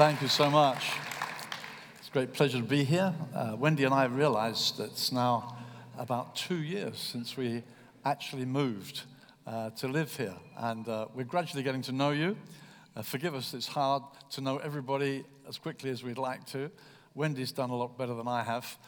Thank you so much. It's a great pleasure to be here. Uh, Wendy and I realized that it's now about two years since we actually moved uh, to live here. And uh, we're gradually getting to know you. Uh, forgive us, it's hard to know everybody as quickly as we'd like to. Wendy's done a lot better than I have,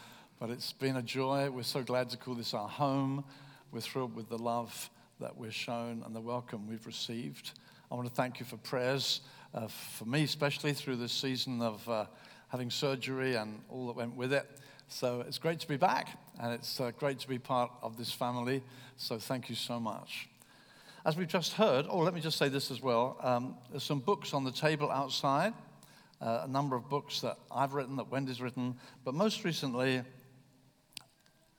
but it's been a joy. We're so glad to call this our home. We're thrilled with the love that we're shown and the welcome we've received. I want to thank you for prayers, uh, for me especially through this season of uh, having surgery and all that went with it. So it's great to be back, and it's uh, great to be part of this family. So thank you so much. As we've just heard, oh, let me just say this as well. Um, there's some books on the table outside, uh, a number of books that I've written, that Wendy's written, but most recently,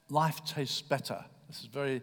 Life Tastes Better. This is very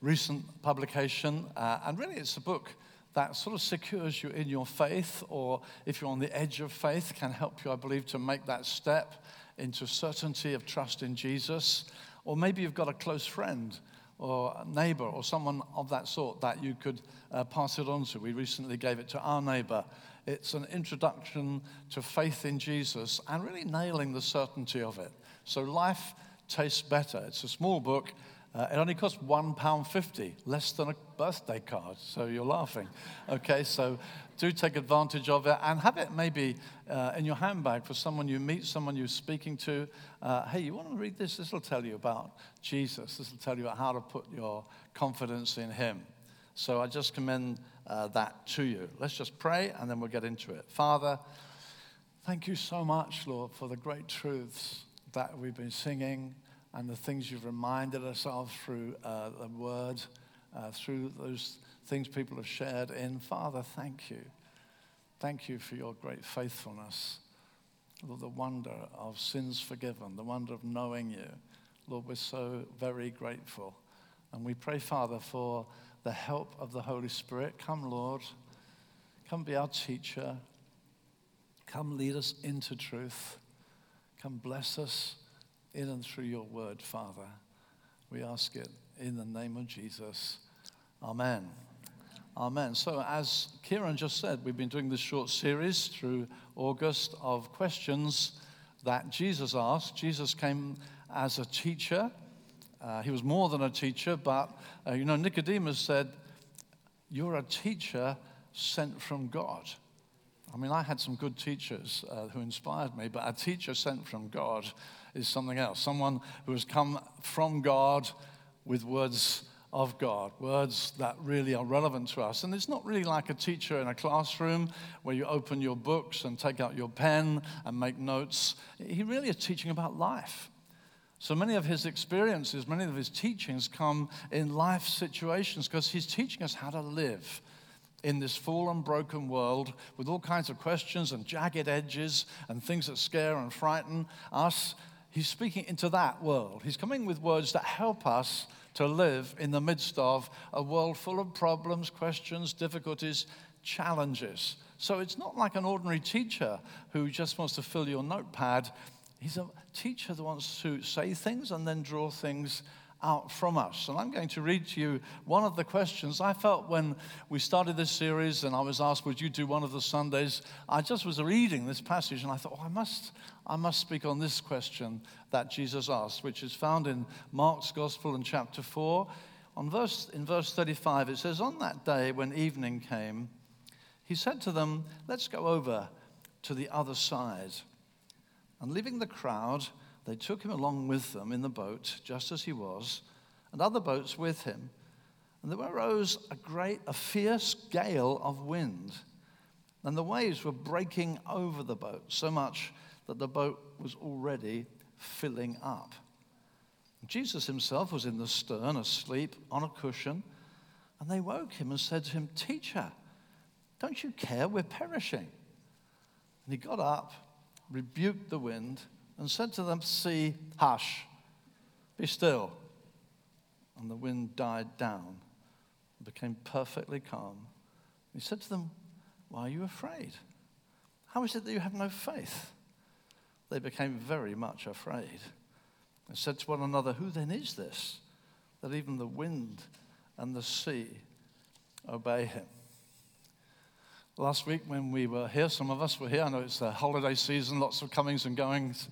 recent publication, uh, and really it's a book that sort of secures you in your faith, or if you're on the edge of faith, can help you, I believe, to make that step into certainty of trust in Jesus. Or maybe you've got a close friend or neighbor or someone of that sort that you could uh, pass it on to. We recently gave it to our neighbor. It's an introduction to faith in Jesus and really nailing the certainty of it. So life tastes better. It's a small book. Uh, it only costs £1.50, less than a birthday card. So you're laughing. Okay, so do take advantage of it and have it maybe uh, in your handbag for someone you meet, someone you're speaking to. Uh, hey, you want to read this? This will tell you about Jesus. This will tell you how to put your confidence in Him. So I just commend uh, that to you. Let's just pray and then we'll get into it. Father, thank you so much, Lord, for the great truths that we've been singing and the things you've reminded us of through uh, the word, uh, through those things people have shared in. Father, thank you. Thank you for your great faithfulness. Lord, the wonder of sins forgiven, the wonder of knowing you. Lord, we're so very grateful. And we pray, Father, for the help of the Holy Spirit. Come, Lord. Come be our teacher. Come lead us into truth. Come bless us in and through your word, Father. We ask it in the name of Jesus. Amen. Amen. So, as Kieran just said, we've been doing this short series through August of questions that Jesus asked. Jesus came as a teacher. Uh, he was more than a teacher, but uh, you know, Nicodemus said, You're a teacher sent from God. I mean, I had some good teachers uh, who inspired me, but a teacher sent from God is something else. Someone who has come from God with words of God, words that really are relevant to us. And it's not really like a teacher in a classroom where you open your books and take out your pen and make notes. He really is teaching about life. So many of his experiences, many of his teachings come in life situations because he's teaching us how to live in this fallen, broken world with all kinds of questions and jagged edges and things that scare and frighten us. He's speaking into that world. He's coming with words that help us to live in the midst of a world full of problems, questions, difficulties, challenges. So it's not like an ordinary teacher who just wants to fill your notepad. He's a teacher that wants to say things and then draw things out from us. And I'm going to read to you one of the questions I felt when we started this series and I was asked, Would you do one of the Sundays? I just was reading this passage and I thought, Oh, I must, I must speak on this question that Jesus asked, which is found in Mark's Gospel in chapter 4. On verse, in verse 35, it says, On that day when evening came, he said to them, Let's go over to the other side. And leaving the crowd, they took him along with them in the boat, just as he was, and other boats with him. And there arose a great, a fierce gale of wind, and the waves were breaking over the boat, so much that the boat was already filling up. Jesus himself was in the stern, asleep on a cushion, and they woke him and said to him, Teacher, don't you care? We're perishing. And he got up, rebuked the wind and said to them, Sea, hush, be still. And the wind died down and became perfectly calm. He said to them, Why are you afraid? How is it that you have no faith? They became very much afraid and said to one another, Who then is this that even the wind and the sea obey him? Last week, when we were here, some of us were here. I know it's the holiday season, lots of comings and goings.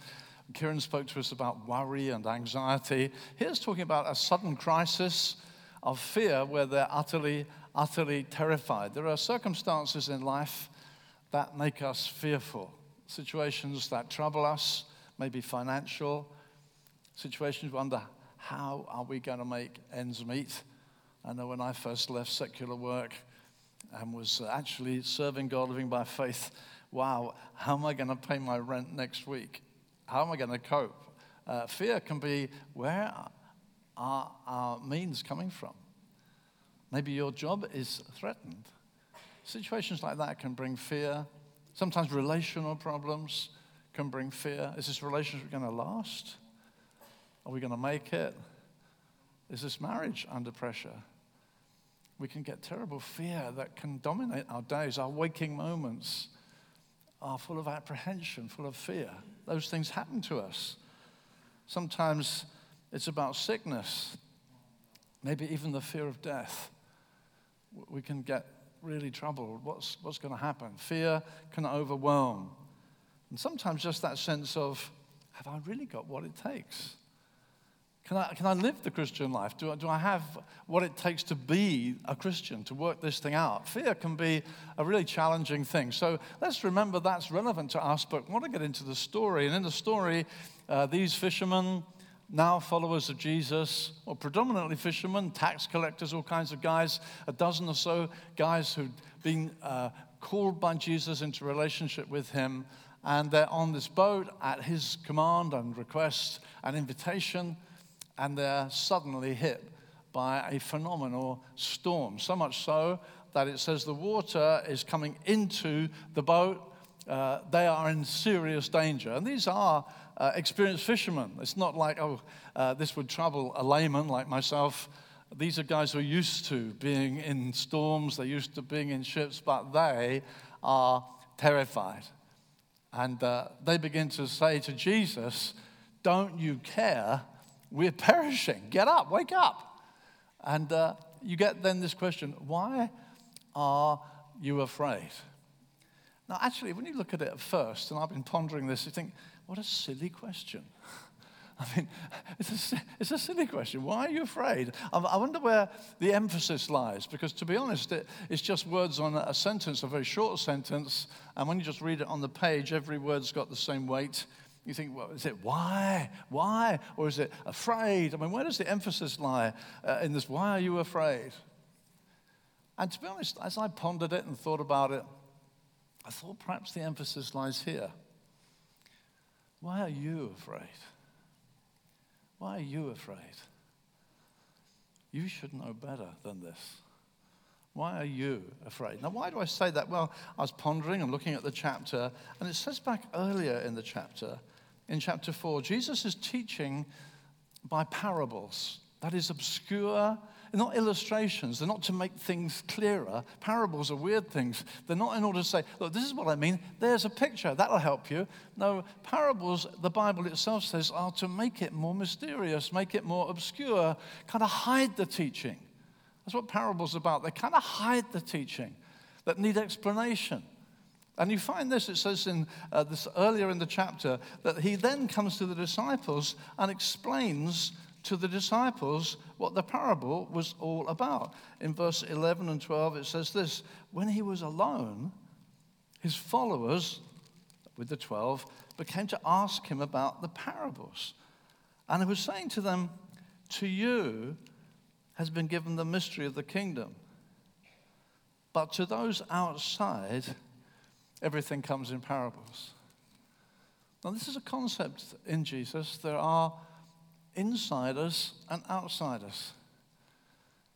Kieran spoke to us about worry and anxiety. Here's talking about a sudden crisis of fear where they're utterly, utterly terrified. There are circumstances in life that make us fearful, situations that trouble us, maybe financial situations. We wonder, how are we going to make ends meet? I know when I first left secular work and was actually serving God, living by faith, wow, how am I going to pay my rent next week? How am I going to cope? Uh, fear can be where are our means coming from? Maybe your job is threatened. Situations like that can bring fear. Sometimes relational problems can bring fear. Is this relationship going to last? Are we going to make it? Is this marriage under pressure? We can get terrible fear that can dominate our days, our waking moments are full of apprehension, full of fear. Those things happen to us. Sometimes it's about sickness, maybe even the fear of death. We can get really troubled. What's, what's going to happen? Fear can overwhelm. And sometimes just that sense of, have I really got what it takes? Can I, can I live the Christian life? Do I, do I have what it takes to be a Christian, to work this thing out? Fear can be a really challenging thing. So let's remember that's relevant to us, but I want to get into the story. And in the story, uh, these fishermen, now followers of Jesus, or predominantly fishermen, tax collectors, all kinds of guys, a dozen or so guys who'd been uh, called by Jesus into relationship with him. And they're on this boat at his command and request and invitation and they're suddenly hit by a phenomenal storm. So much so that it says the water is coming into the boat. Uh, they are in serious danger. And these are uh, experienced fishermen. It's not like, oh, uh, this would trouble a layman like myself. These are guys who are used to being in storms, they're used to being in ships, but they are terrified. And uh, they begin to say to Jesus, Don't you care we're perishing. Get up, wake up. And uh, you get then this question why are you afraid? Now, actually, when you look at it at first, and I've been pondering this, you think, what a silly question. I mean, it's a, it's a silly question. Why are you afraid? I wonder where the emphasis lies, because to be honest, it, it's just words on a sentence, a very short sentence, and when you just read it on the page, every word's got the same weight. You think, well, is it why? Why? Or is it afraid? I mean, where does the emphasis lie uh, in this? Why are you afraid? And to be honest, as I pondered it and thought about it, I thought perhaps the emphasis lies here. Why are you afraid? Why are you afraid? You should know better than this. Why are you afraid? Now, why do I say that? Well, I was pondering and looking at the chapter, and it says back earlier in the chapter in chapter 4, Jesus is teaching by parables. That is obscure, they're not illustrations, they're not to make things clearer. Parables are weird things. They're not in order to say, look, this is what I mean, there's a picture, that'll help you. No, parables, the Bible itself says, are to make it more mysterious, make it more obscure, kind of hide the teaching. That's what parables are about. They kind of hide the teaching that need explanation. And you find this, it says in uh, this earlier in the chapter, that he then comes to the disciples and explains to the disciples what the parable was all about. In verse 11 and 12, it says this When he was alone, his followers, with the 12, became to ask him about the parables. And he was saying to them, To you has been given the mystery of the kingdom. But to those outside, everything comes in parables. Now, this is a concept in Jesus. There are insiders and outsiders.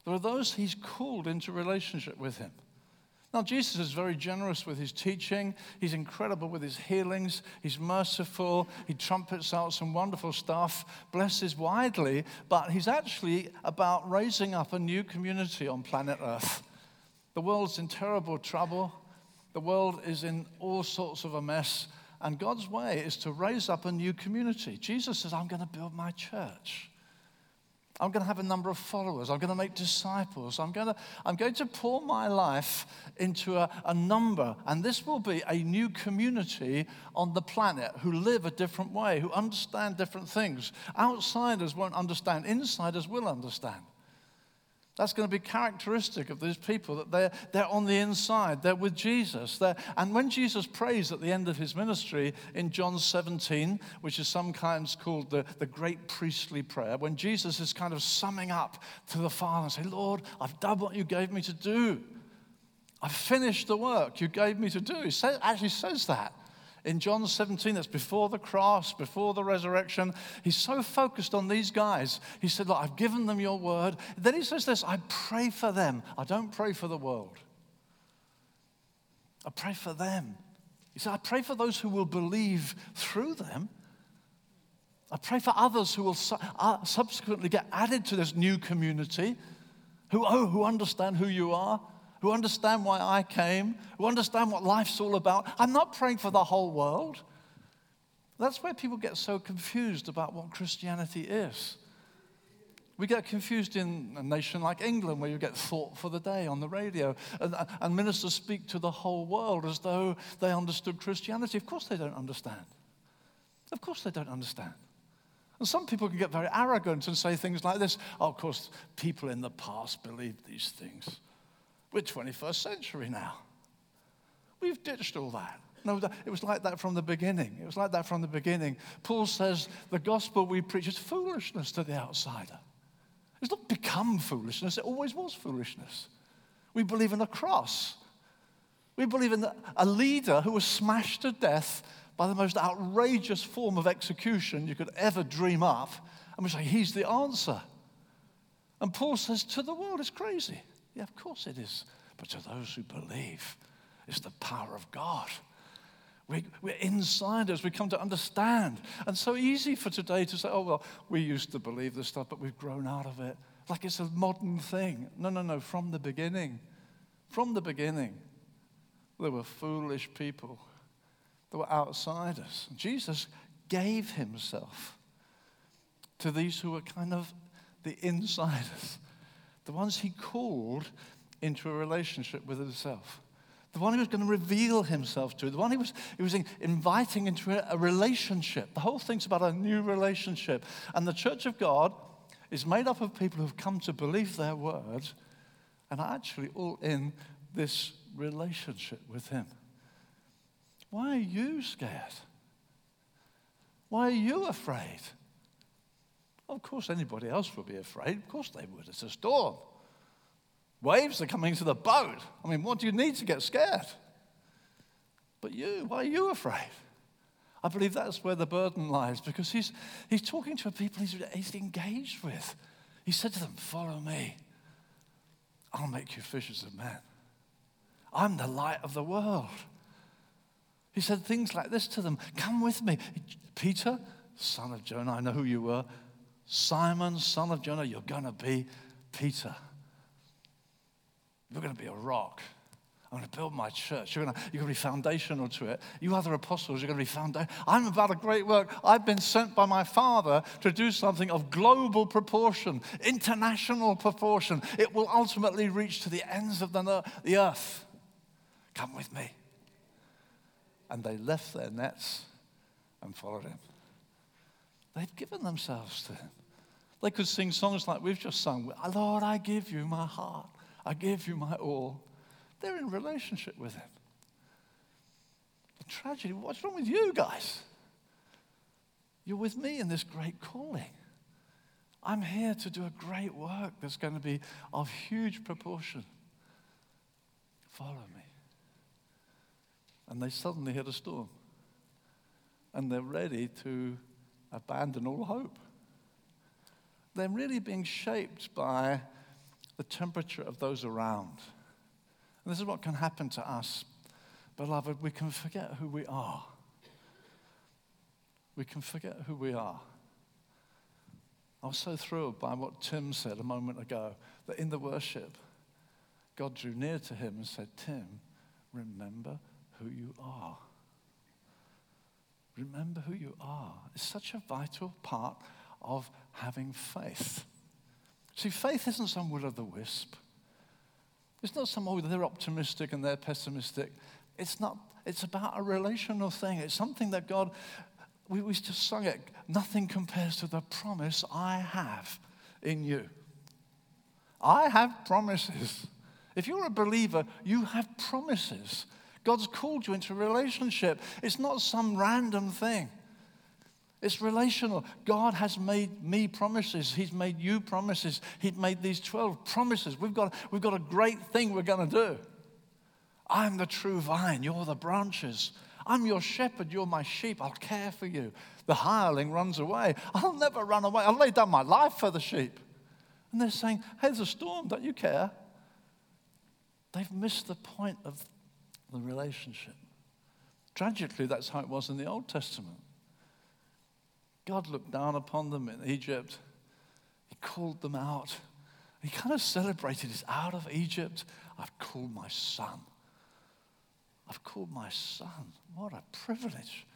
There are those he's called into relationship with him. Now, Jesus is very generous with his teaching. He's incredible with his healings. He's merciful. He trumpets out some wonderful stuff, blesses widely, but he's actually about raising up a new community on planet Earth. The world's in terrible trouble. The world is in all sorts of a mess, and God's way is to raise up a new community. Jesus says, I'm going to build my church. I'm going to have a number of followers. I'm going to make disciples. I'm going to, I'm going to pour my life into a, a number. And this will be a new community on the planet who live a different way, who understand different things. Outsiders won't understand, insiders will understand. That's going to be characteristic of these people that they're, they're on the inside, they're with Jesus. They're, and when Jesus prays at the end of his ministry in John 17, which is sometimes called the, the great priestly prayer, when Jesus is kind of summing up to the Father and saying, Lord, I've done what you gave me to do. I've finished the work you gave me to do. He say, actually says that in John 17, that's before the cross, before the resurrection. He's so focused on these guys. He said, Look, I've given them your word. Then he says this I pray for them. I don't pray for the world. I pray for them. He said, I pray for those who will believe through them. I pray for others who will su- uh, subsequently get added to this new community, who, oh, who understand who you are who understand why I came, who understand what life's all about. I'm not praying for the whole world. That's where people get so confused about what Christianity is. We get confused in a nation like England where you get thought for the day on the radio and, and ministers speak to the whole world as though they understood Christianity. Of course, they don't understand. Of course, they don't understand. And some people can get very arrogant and say things like this oh, of course, people in the past believed these things. We're 21st century now. We've ditched all that. No, it was like that from the beginning. It was like that from the beginning. Paul says the gospel we preach is foolishness to the outsider. It's not become foolishness, it always was foolishness. We believe in a cross. We believe in a leader who was smashed to death by the most outrageous form of execution you could ever dream up. And we say, He's the answer. And Paul says, To the world, it's crazy. Yeah, of course it is. But to those who believe, it's the power of God. We, we're insiders. We come to understand. And so easy for today to say, oh, well, we used to believe this stuff, but we've grown out of it. Like it's a modern thing. No, no, no. From the beginning, from the beginning, there were foolish people, there were outsiders. Jesus gave himself to these who were kind of the insiders the ones he called into a relationship with himself. The one he was going to reveal himself to, the one he was, he was inviting into a, a relationship. The whole thing's about a new relationship. And the church of God is made up of people who've come to believe their word and are actually all in this relationship with him. Why are you scared? Why are you afraid? Of course, anybody else would be afraid. Of course, they would. It's a storm. Waves are coming to the boat. I mean, what do you need to get scared? But you, why are you afraid? I believe that's where the burden lies because he's, he's talking to people he's, he's engaged with. He said to them, Follow me. I'll make you fishers of men. I'm the light of the world. He said things like this to them Come with me. Peter, son of Jonah, I know who you were. Simon, son of Jonah, you're going to be Peter. You're going to be a rock. I'm going to build my church. You're going, to, you're going to be foundational to it. You other apostles, you're going to be foundational. I'm about a great work. I've been sent by my Father to do something of global proportion, international proportion. It will ultimately reach to the ends of the, the earth. Come with me. And they left their nets and followed him. They'd given themselves to him. They could sing songs like we've just sung Lord, I give you my heart, I give you my all. They're in relationship with him. The tragedy, what's wrong with you guys? You're with me in this great calling. I'm here to do a great work that's going to be of huge proportion. Follow me. And they suddenly hit a storm. And they're ready to abandon all hope they're really being shaped by the temperature of those around. And this is what can happen to us. Beloved, we can forget who we are. We can forget who we are. I was so thrilled by what Tim said a moment ago that in the worship, God drew near to him and said, Tim, remember who you are. Remember who you are. It's such a vital part of having faith. See, faith isn't some will o' the wisp. It's not some, oh, they're optimistic and they're pessimistic. It's not, it's about a relational thing. It's something that God, we, we just sung it, nothing compares to the promise I have in you. I have promises. If you're a believer, you have promises. God's called you into a relationship. It's not some random thing. It's relational. God has made me promises. He's made you promises. He's made these 12 promises. We've got, we've got a great thing we're going to do. I'm the true vine, you're the branches. I'm your shepherd, you're my sheep. I'll care for you. The hireling runs away. I'll never run away. I'll lay down my life for the sheep. And they're saying, Hey, there's a storm, don't you care? They've missed the point of the relationship. Tragically, that's how it was in the Old Testament. God looked down upon them in Egypt. He called them out. He kind of celebrated this out of Egypt. I've called my son. I've called my son. What a privilege.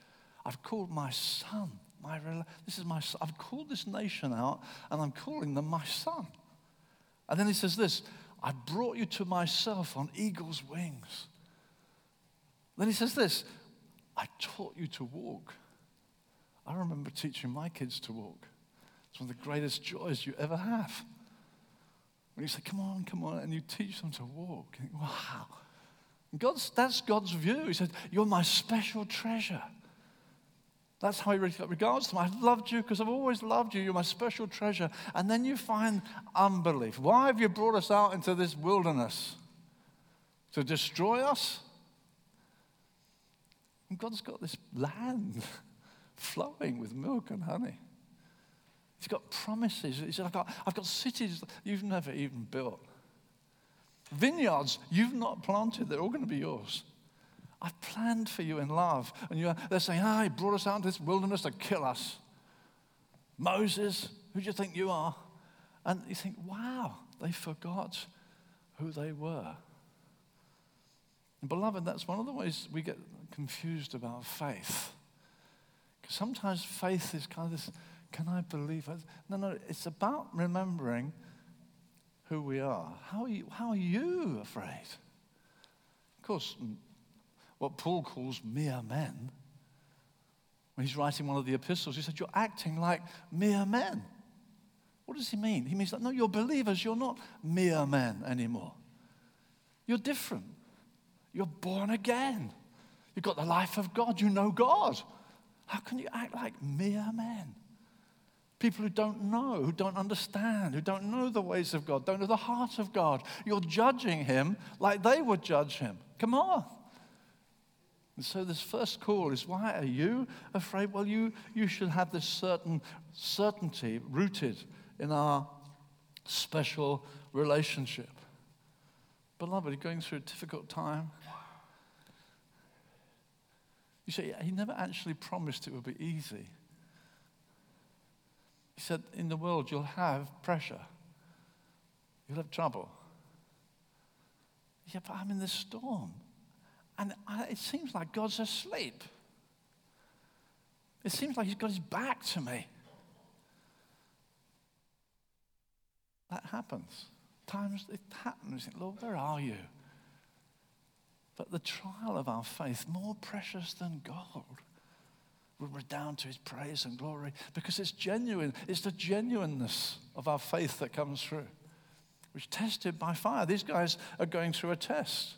I've called my son. My, this is my son. I've called this nation out and I'm calling them my son. And then he says this I brought you to myself on eagle's wings. Then he says this I taught you to walk. I remember teaching my kids to walk. It's one of the greatest joys you ever have. When you say, come on, come on, and you teach them to walk. Think, wow. God's, that's God's view. He said, You're my special treasure. That's how he regards them. I've loved you because I've always loved you. You're my special treasure. And then you find unbelief. Why have you brought us out into this wilderness? To destroy us? And God's got this land flowing with milk and honey. He's got promises. He said, I've got, I've got cities you've never even built. Vineyards you've not planted, they're all going to be yours. I've planned for you in love. And you they're saying, ah, he brought us out into this wilderness to kill us. Moses, who do you think you are? And you think, wow, they forgot who they were. And beloved, that's one of the ways we get confused about faith. Sometimes faith is kind of this can I believe? No, no, it's about remembering who we are. How are you, how are you afraid? Of course, mm, what Paul calls mere men, when he's writing one of the epistles, he said, You're acting like mere men. What does he mean? He means that, no, you're believers, you're not mere men anymore. You're different. You're born again. You've got the life of God. You know God. How can you act like mere men? People who don't know, who don't understand, who don't know the ways of God, don't know the heart of God. You're judging him like they would judge him. Come on. And so this first call is why are you afraid? Well, you, you should have this certain certainty rooted in our special relationship. Beloved, going through a difficult time. You see, he never actually promised it would be easy. He said, In the world, you'll have pressure, you'll have trouble. Yeah, but I'm in the storm. And I, it seems like God's asleep. It seems like He's got His back to me. That happens. Times it happens. Lord, where are you? But the trial of our faith, more precious than gold, will redound to his praise and glory because it's genuine. It's the genuineness of our faith that comes through, which tested by fire. These guys are going through a test.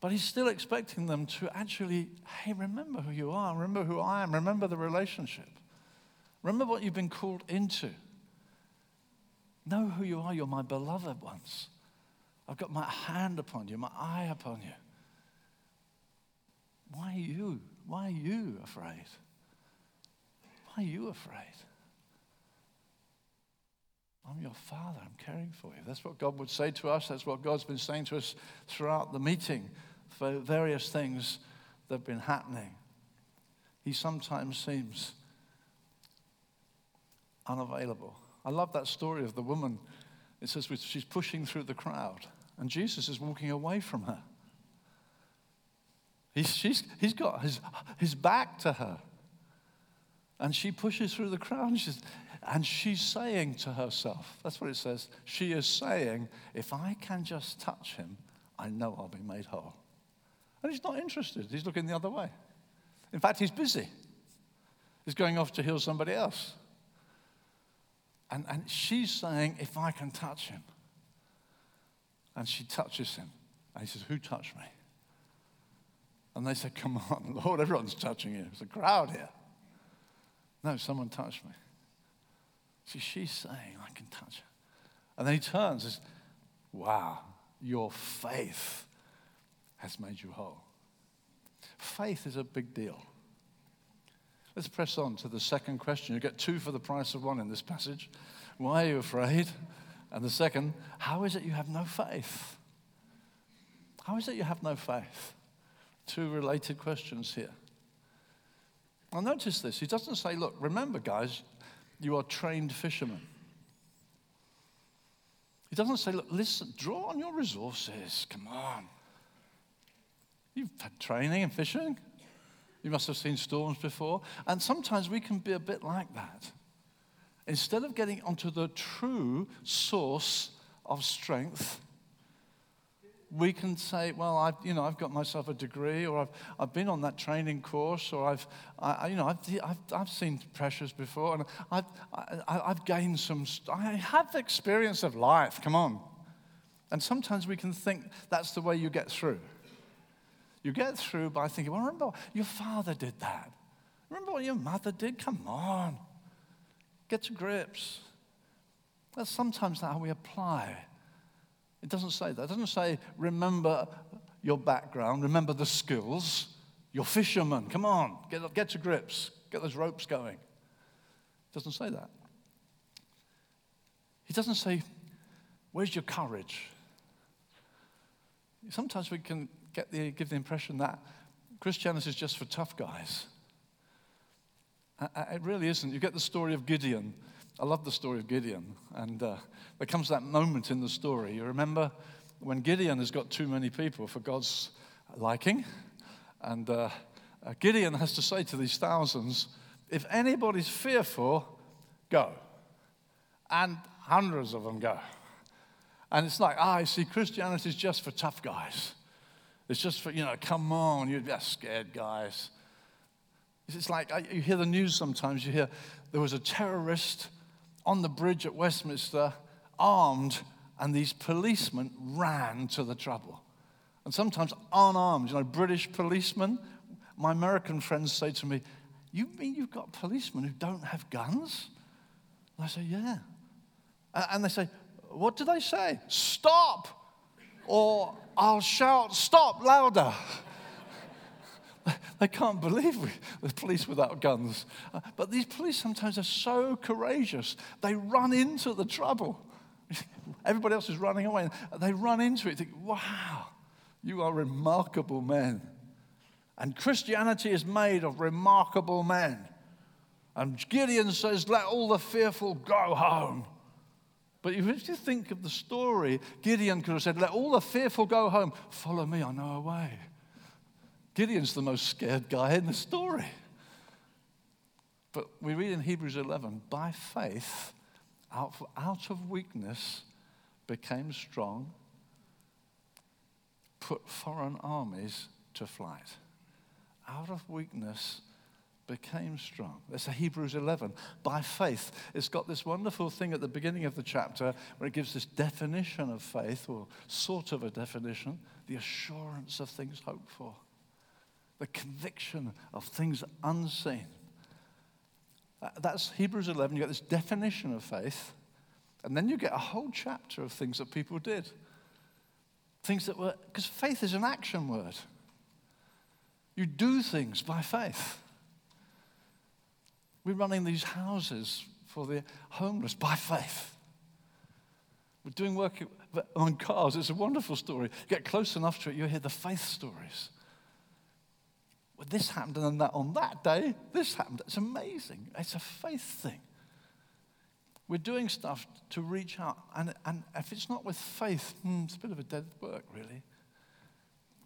But he's still expecting them to actually, hey, remember who you are, remember who I am, remember the relationship. Remember what you've been called into. Know who you are, you're my beloved ones. I've got my hand upon you, my eye upon you. Why are you? Why are you afraid? Why are you afraid? I'm your father. I'm caring for you. That's what God would say to us. That's what God's been saying to us throughout the meeting for various things that have been happening. He sometimes seems unavailable. I love that story of the woman. It says she's pushing through the crowd. And Jesus is walking away from her. He's, she's, he's got his, his back to her. And she pushes through the crowd and she says, And she's saying to herself, that's what it says. She is saying, if I can just touch him, I know I'll be made whole. And he's not interested. He's looking the other way. In fact, he's busy. He's going off to heal somebody else. And, and she's saying, if I can touch him. And she touches him. And he says, Who touched me? And they said, Come on, Lord, everyone's touching you. There's a crowd here. No, someone touched me. See, she's saying, I can touch her. And then he turns and says, Wow, your faith has made you whole. Faith is a big deal. Let's press on to the second question. You get two for the price of one in this passage. Why are you afraid? And the second, how is it you have no faith? How is it you have no faith? Two related questions here. Now, notice this. He doesn't say, look, remember, guys, you are trained fishermen. He doesn't say, look, listen, draw on your resources. Come on. You've had training in fishing. You must have seen storms before. And sometimes we can be a bit like that. Instead of getting onto the true source of strength, we can say, well, I've, you know, I've got myself a degree, or I've, I've been on that training course, or I've, I, you know, I've, I've, I've seen pressures before, and I've, I, I've gained some, I have experience of life, come on. And sometimes we can think that's the way you get through. You get through by thinking, well, remember, your father did that. Remember what your mother did? Come on. Get to grips. That's sometimes how we apply it doesn't say that. It doesn't say, remember your background, remember the skills. You're fishermen. Come on, get, get to grips, get those ropes going. It doesn't say that. He doesn't say, where's your courage? Sometimes we can get the, give the impression that Christianity is just for tough guys. It really isn't. You get the story of Gideon. I love the story of Gideon. And uh, there comes that moment in the story. You remember when Gideon has got too many people for God's liking? And uh, uh, Gideon has to say to these thousands, if anybody's fearful, go. And hundreds of them go. And it's like, ah, I see Christianity is just for tough guys. It's just for, you know, come on, you're just scared guys. It's like uh, you hear the news sometimes, you hear there was a terrorist on the bridge at Westminster, armed, and these policemen ran to the trouble. And sometimes unarmed, you know, British policemen. My American friends say to me, You mean you've got policemen who don't have guns? And I say, Yeah. And they say, What do they say? Stop! Or I'll shout, Stop louder. They can't believe the police without guns. Uh, but these police sometimes are so courageous, they run into the trouble. Everybody else is running away. They run into it. Think, wow, you are remarkable men. And Christianity is made of remarkable men. And Gideon says, Let all the fearful go home. But if you think of the story, Gideon could have said, Let all the fearful go home. Follow me, I know a way. Gideon's the most scared guy in the story. But we read in Hebrews 11 by faith, out, out of weakness, became strong, put foreign armies to flight. Out of weakness, became strong. That's Hebrews 11. By faith. It's got this wonderful thing at the beginning of the chapter where it gives this definition of faith, or sort of a definition the assurance of things hoped for the conviction of things unseen. Uh, that's Hebrews 11. You get this definition of faith, and then you get a whole chapter of things that people did. Things that were, because faith is an action word. You do things by faith. We're running these houses for the homeless by faith. We're doing work on cars. It's a wonderful story. Get close enough to it, you'll hear the faith stories well, this happened and that on that day, this happened. It's amazing. It's a faith thing. We're doing stuff to reach out. And, and if it's not with faith, hmm, it's a bit of a dead work, really.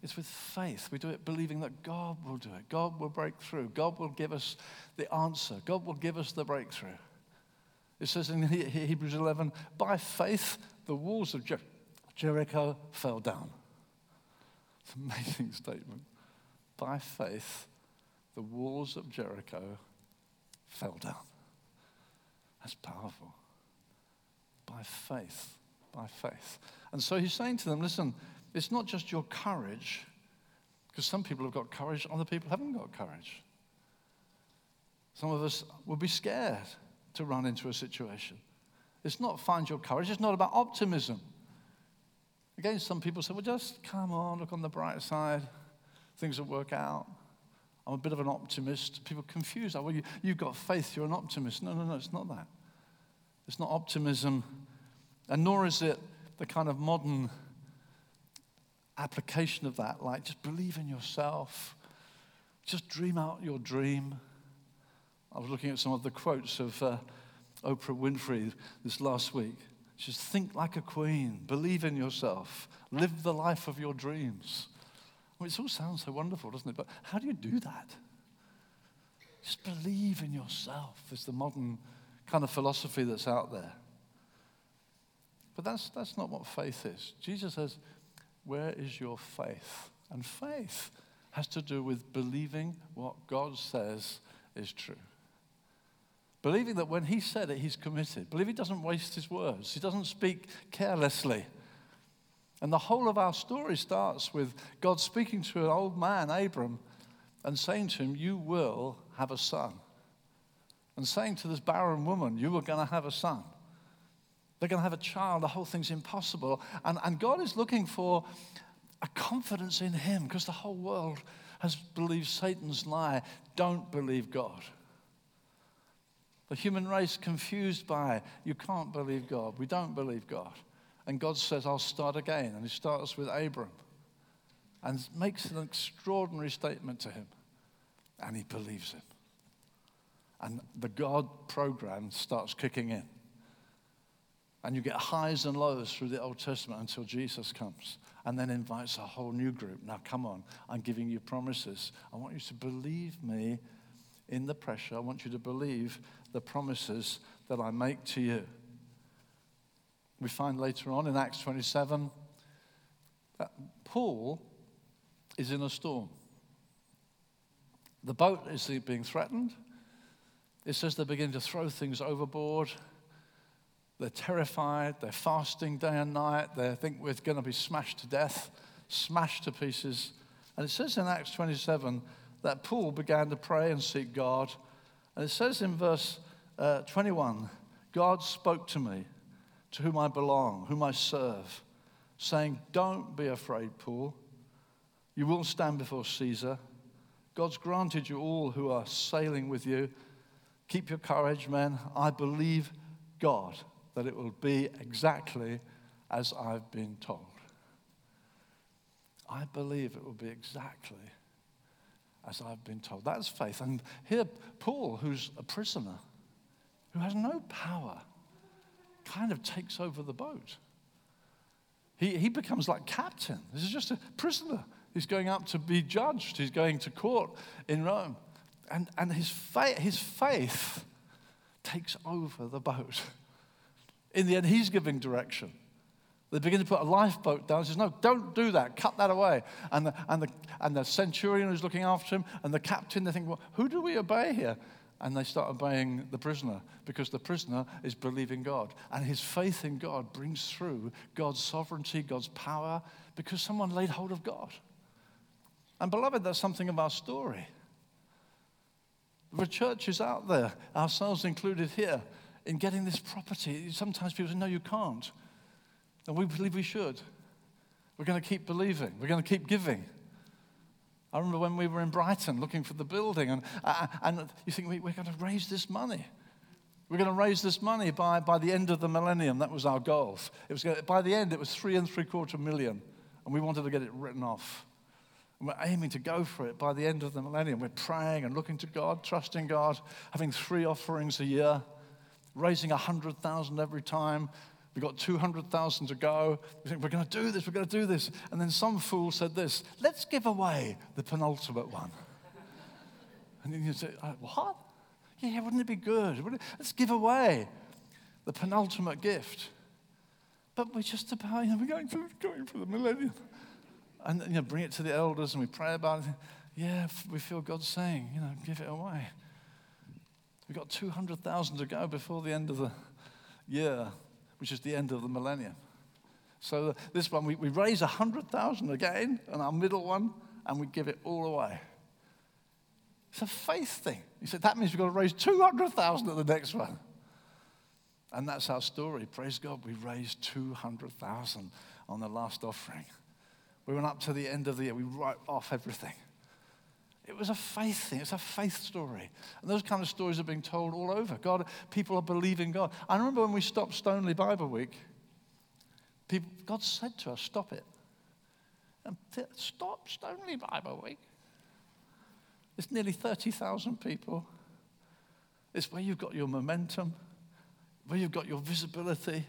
It's with faith. We do it believing that God will do it. God will break through. God will give us the answer. God will give us the breakthrough. It says in Hebrews 11, by faith, the walls of Jer- Jericho fell down. It's an amazing statement. By faith, the walls of Jericho fell down. That's powerful. By faith, by faith. And so he's saying to them, listen, it's not just your courage, because some people have got courage, other people haven't got courage. Some of us will be scared to run into a situation. It's not find your courage, it's not about optimism. Again, some people say, well, just come on, look on the bright side, things will work out. I'm a bit of an optimist. People confuse that. Well, you, you've got faith, you're an optimist. No, no, no, it's not that. It's not optimism, and nor is it the kind of modern application of that, like just believe in yourself, just dream out your dream. I was looking at some of the quotes of uh, Oprah Winfrey this last week. She says, Think like a queen, believe in yourself, live the life of your dreams. Well, it all sounds so wonderful, doesn't it? But how do you do that? Just believe in yourself, is the modern kind of philosophy that's out there. But that's, that's not what faith is. Jesus says, Where is your faith? And faith has to do with believing what God says is true. Believing that when he said it, he's committed. Believe he doesn't waste his words. He doesn't speak carelessly. And the whole of our story starts with God speaking to an old man, Abram, and saying to him, You will have a son. And saying to this barren woman, You are going to have a son. They're going to have a child. The whole thing's impossible. And, and God is looking for a confidence in him because the whole world has believed Satan's lie. Don't believe God. The human race confused by, you can't believe God. We don't believe God. And God says, I'll start again. And he starts with Abram and makes an extraordinary statement to him. And he believes him. And the God program starts kicking in. And you get highs and lows through the Old Testament until Jesus comes and then invites a whole new group. Now, come on, I'm giving you promises. I want you to believe me in the pressure. I want you to believe the promises that I make to you. We find later on in Acts 27 that Paul is in a storm. The boat is being threatened. It says they begin to throw things overboard. They're terrified. They're fasting day and night. They think we're going to be smashed to death, smashed to pieces. And it says in Acts 27 that Paul began to pray and seek God. And it says in verse uh, 21 God spoke to me, to whom I belong, whom I serve, saying, Don't be afraid, Paul. You will stand before Caesar. God's granted you all who are sailing with you. Keep your courage, men. I believe God that it will be exactly as I've been told. I believe it will be exactly as I've been told. That's faith. And here, Paul, who's a prisoner, who has no power, kind of takes over the boat. He, he becomes like captain. This is just a prisoner. He's going up to be judged, he's going to court in Rome. And, and his, faith, his faith takes over the boat. In the end, he's giving direction. They begin to put a lifeboat down. He says, No, don't do that. Cut that away. And the, and the, and the centurion who's looking after him and the captain, they think, Well, who do we obey here? And they start obeying the prisoner because the prisoner is believing God. And his faith in God brings through God's sovereignty, God's power, because someone laid hold of God. And beloved, that's something of our story. The church is out there, ourselves included here, in getting this property. Sometimes people say, No, you can't. And we believe we should. We're going to keep believing, we're going to keep giving. I remember when we were in Brighton looking for the building, and, uh, and you think, we, we're going to raise this money. We're going to raise this money by, by the end of the millennium. That was our goal. It was going, by the end, it was three and three quarter million, and we wanted to get it written off. And we're aiming to go for it by the end of the millennium. We're praying and looking to God, trusting God, having three offerings a year, raising a hundred thousand every time, We've got 200,000 to go. We think, we're going to do this, we're going to do this. And then some fool said this let's give away the penultimate one. And then you say, uh, what? Yeah, wouldn't it be good? Let's give away. the penultimate gift. But we're just about, you know, we're going for, going for the millennium. And, you know, bring it to the elders and we pray about it. Yeah, we feel God saying, you know, give it away. We've got 200,000 to go before the end of the year, which is the end of the millennium. So uh, this one, we, we raise 100,000 again, and our middle one, and we give it all away. It's a faith thing. He said, that means we've got to raise 200,000 at the next one. And that's our story. Praise God, we raised 200,000 on the last offering. We went up to the end of the year, we wrote off everything. It was a faith thing. It's a faith story. And those kind of stories are being told all over. God, people are believing God. I remember when we stopped Stoneleigh Bible Week, people, God said to us, stop it. And stop Stoneleigh Bible Week. It's nearly 30,000 people. It's where you've got your momentum, where you've got your visibility.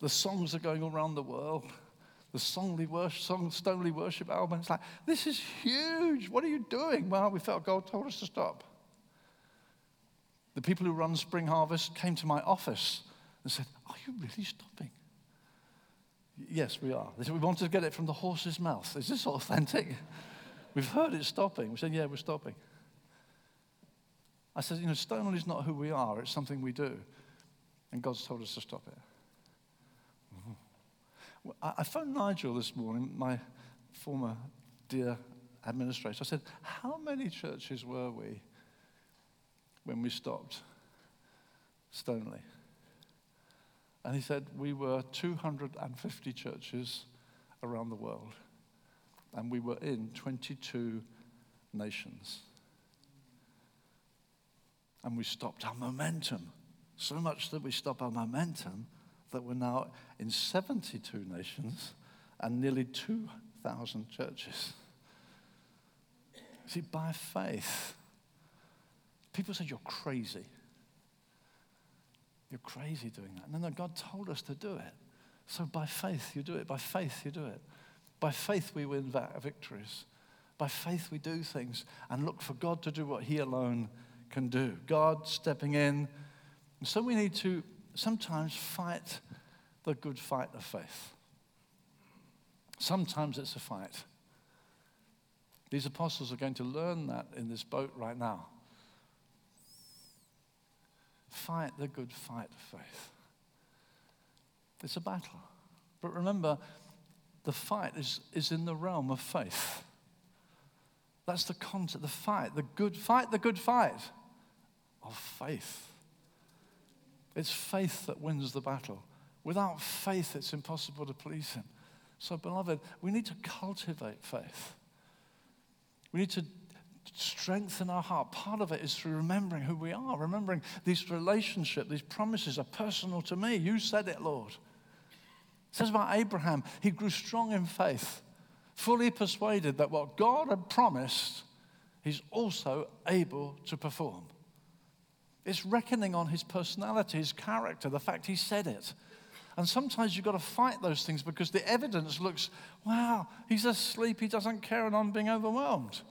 The songs are going around the world the Stoneleigh worship, Stoneleigh worship album. It's like, this is huge. What are you doing? Well, we felt God told us to stop. The people who run Spring Harvest came to my office and said, Are you really stopping? Yes, we are. They said, We wanted to get it from the horse's mouth. Is this authentic? We've heard it stopping. We said, Yeah, we're stopping. I said, You know, Stoneleigh is not who we are, it's something we do. And God's told us to stop it. I phoned Nigel this morning, my former dear administrator. I said, How many churches were we when we stopped Stoneleigh? And he said, We were 250 churches around the world, and we were in 22 nations. And we stopped our momentum, so much that we stopped our momentum that we're now in 72 nations and nearly 2,000 churches. See, by faith, people say you're crazy. You're crazy doing that. No, no, God told us to do it. So by faith, you do it. By faith, you do it. By faith, we win victories. By faith, we do things and look for God to do what He alone can do. God stepping in. And so we need to sometimes fight the good fight of faith. Sometimes it's a fight. These apostles are going to learn that in this boat right now. Fight the good fight of faith. It's a battle. But remember, the fight is, is in the realm of faith. That's the concept, the fight, the good fight, the good fight of faith. It's faith that wins the battle. Without faith, it's impossible to please Him. So, beloved, we need to cultivate faith. We need to strengthen our heart. Part of it is through remembering who we are, remembering these relationships, these promises are personal to me. You said it, Lord. It says about Abraham, he grew strong in faith, fully persuaded that what God had promised, he's also able to perform. It's reckoning on his personality, his character, the fact he said it. And sometimes you've got to fight those things because the evidence looks, wow, he's asleep, he doesn't care, and I'm being overwhelmed.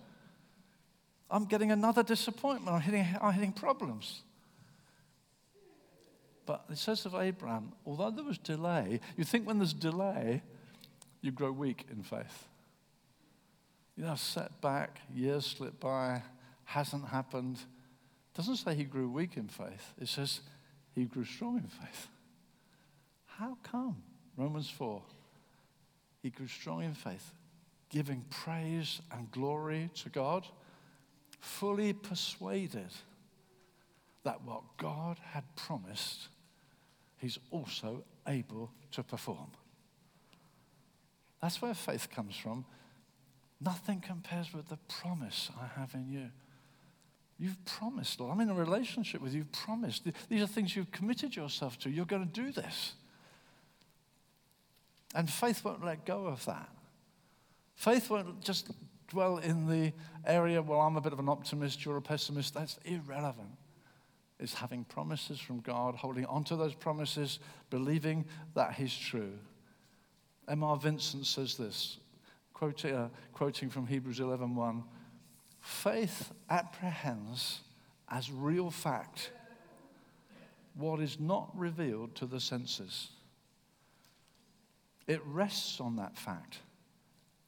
I'm getting another disappointment, I'm hitting, I'm hitting problems. But it says of Abraham, although there was delay, you think when there's delay, you grow weak in faith. You know, setback, years slip by, hasn't happened. Doesn't say he grew weak in faith, it says he grew strong in faith. How come? Romans 4. He grew strong in faith, giving praise and glory to God, fully persuaded that what God had promised, he's also able to perform. That's where faith comes from. Nothing compares with the promise I have in you. You've promised, Lord. I'm in a relationship with you. You've promised. These are things you've committed yourself to. You're going to do this. And faith won't let go of that. Faith won't just dwell in the area, well, I'm a bit of an optimist, you're a pessimist. That's irrelevant. It's having promises from God, holding onto those promises, believing that He's true. M.R. Vincent says this, quoting, uh, quoting from Hebrews 11.1, Faith apprehends as real fact what is not revealed to the senses. It rests on that fact,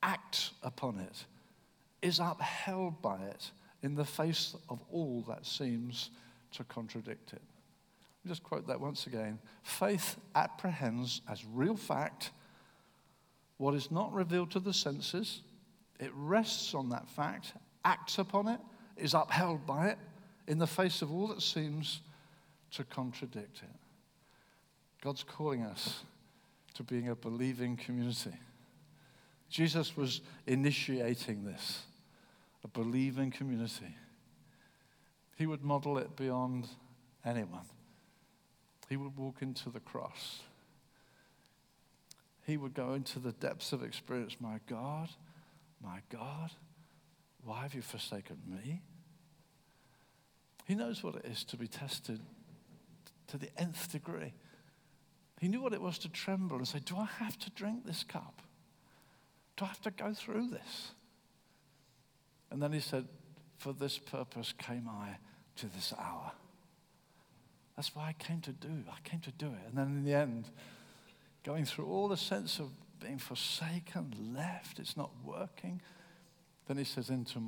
acts upon it, is upheld by it in the face of all that seems to contradict it. I'll just quote that once again. Faith apprehends as real fact what is not revealed to the senses. It rests on that fact, acts upon it, is upheld by it in the face of all that seems to contradict it. God's calling us to being a believing community. Jesus was initiating this, a believing community. He would model it beyond anyone. He would walk into the cross. He would go into the depths of experience. My God, my God, why have you forsaken me? He knows what it is to be tested to the nth degree. He knew what it was to tremble and say, Do I have to drink this cup? Do I have to go through this? And then he said, For this purpose came I to this hour. That's why I came to do. I came to do it. And then in the end, going through all the sense of being forsaken, left, it's not working. Then he says, Into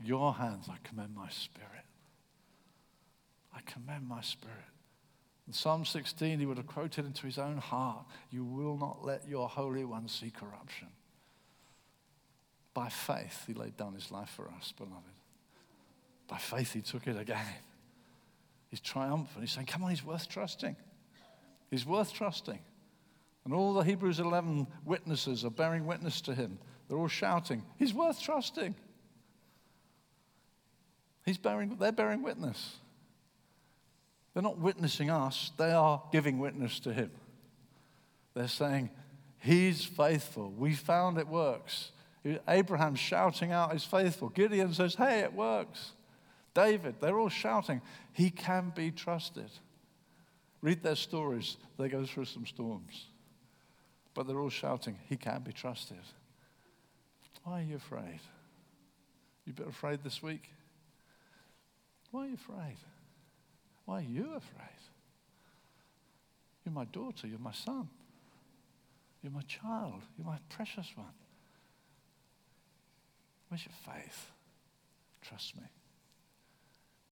your hands I commend my spirit. I commend my spirit. In Psalm 16, he would have quoted into his own heart, You will not let your Holy One see corruption. By faith, he laid down his life for us, beloved. By faith, he took it again. He's triumphant. He's saying, Come on, he's worth trusting. He's worth trusting. And all the Hebrews 11 witnesses are bearing witness to him. They're all shouting, He's worth trusting. He's bearing, they're bearing witness. They're not witnessing us, they are giving witness to him. They're saying, He's faithful. We found it works. Abraham shouting out, He's faithful. Gideon says, Hey, it works. David, they're all shouting, He can be trusted. Read their stories. They go through some storms. But they're all shouting, He can be trusted. Why are you afraid? You a bit afraid this week? Why are you afraid? Why are you afraid? You're my daughter, you're my son, you're my child, you're my precious one. Where's your faith? Trust me.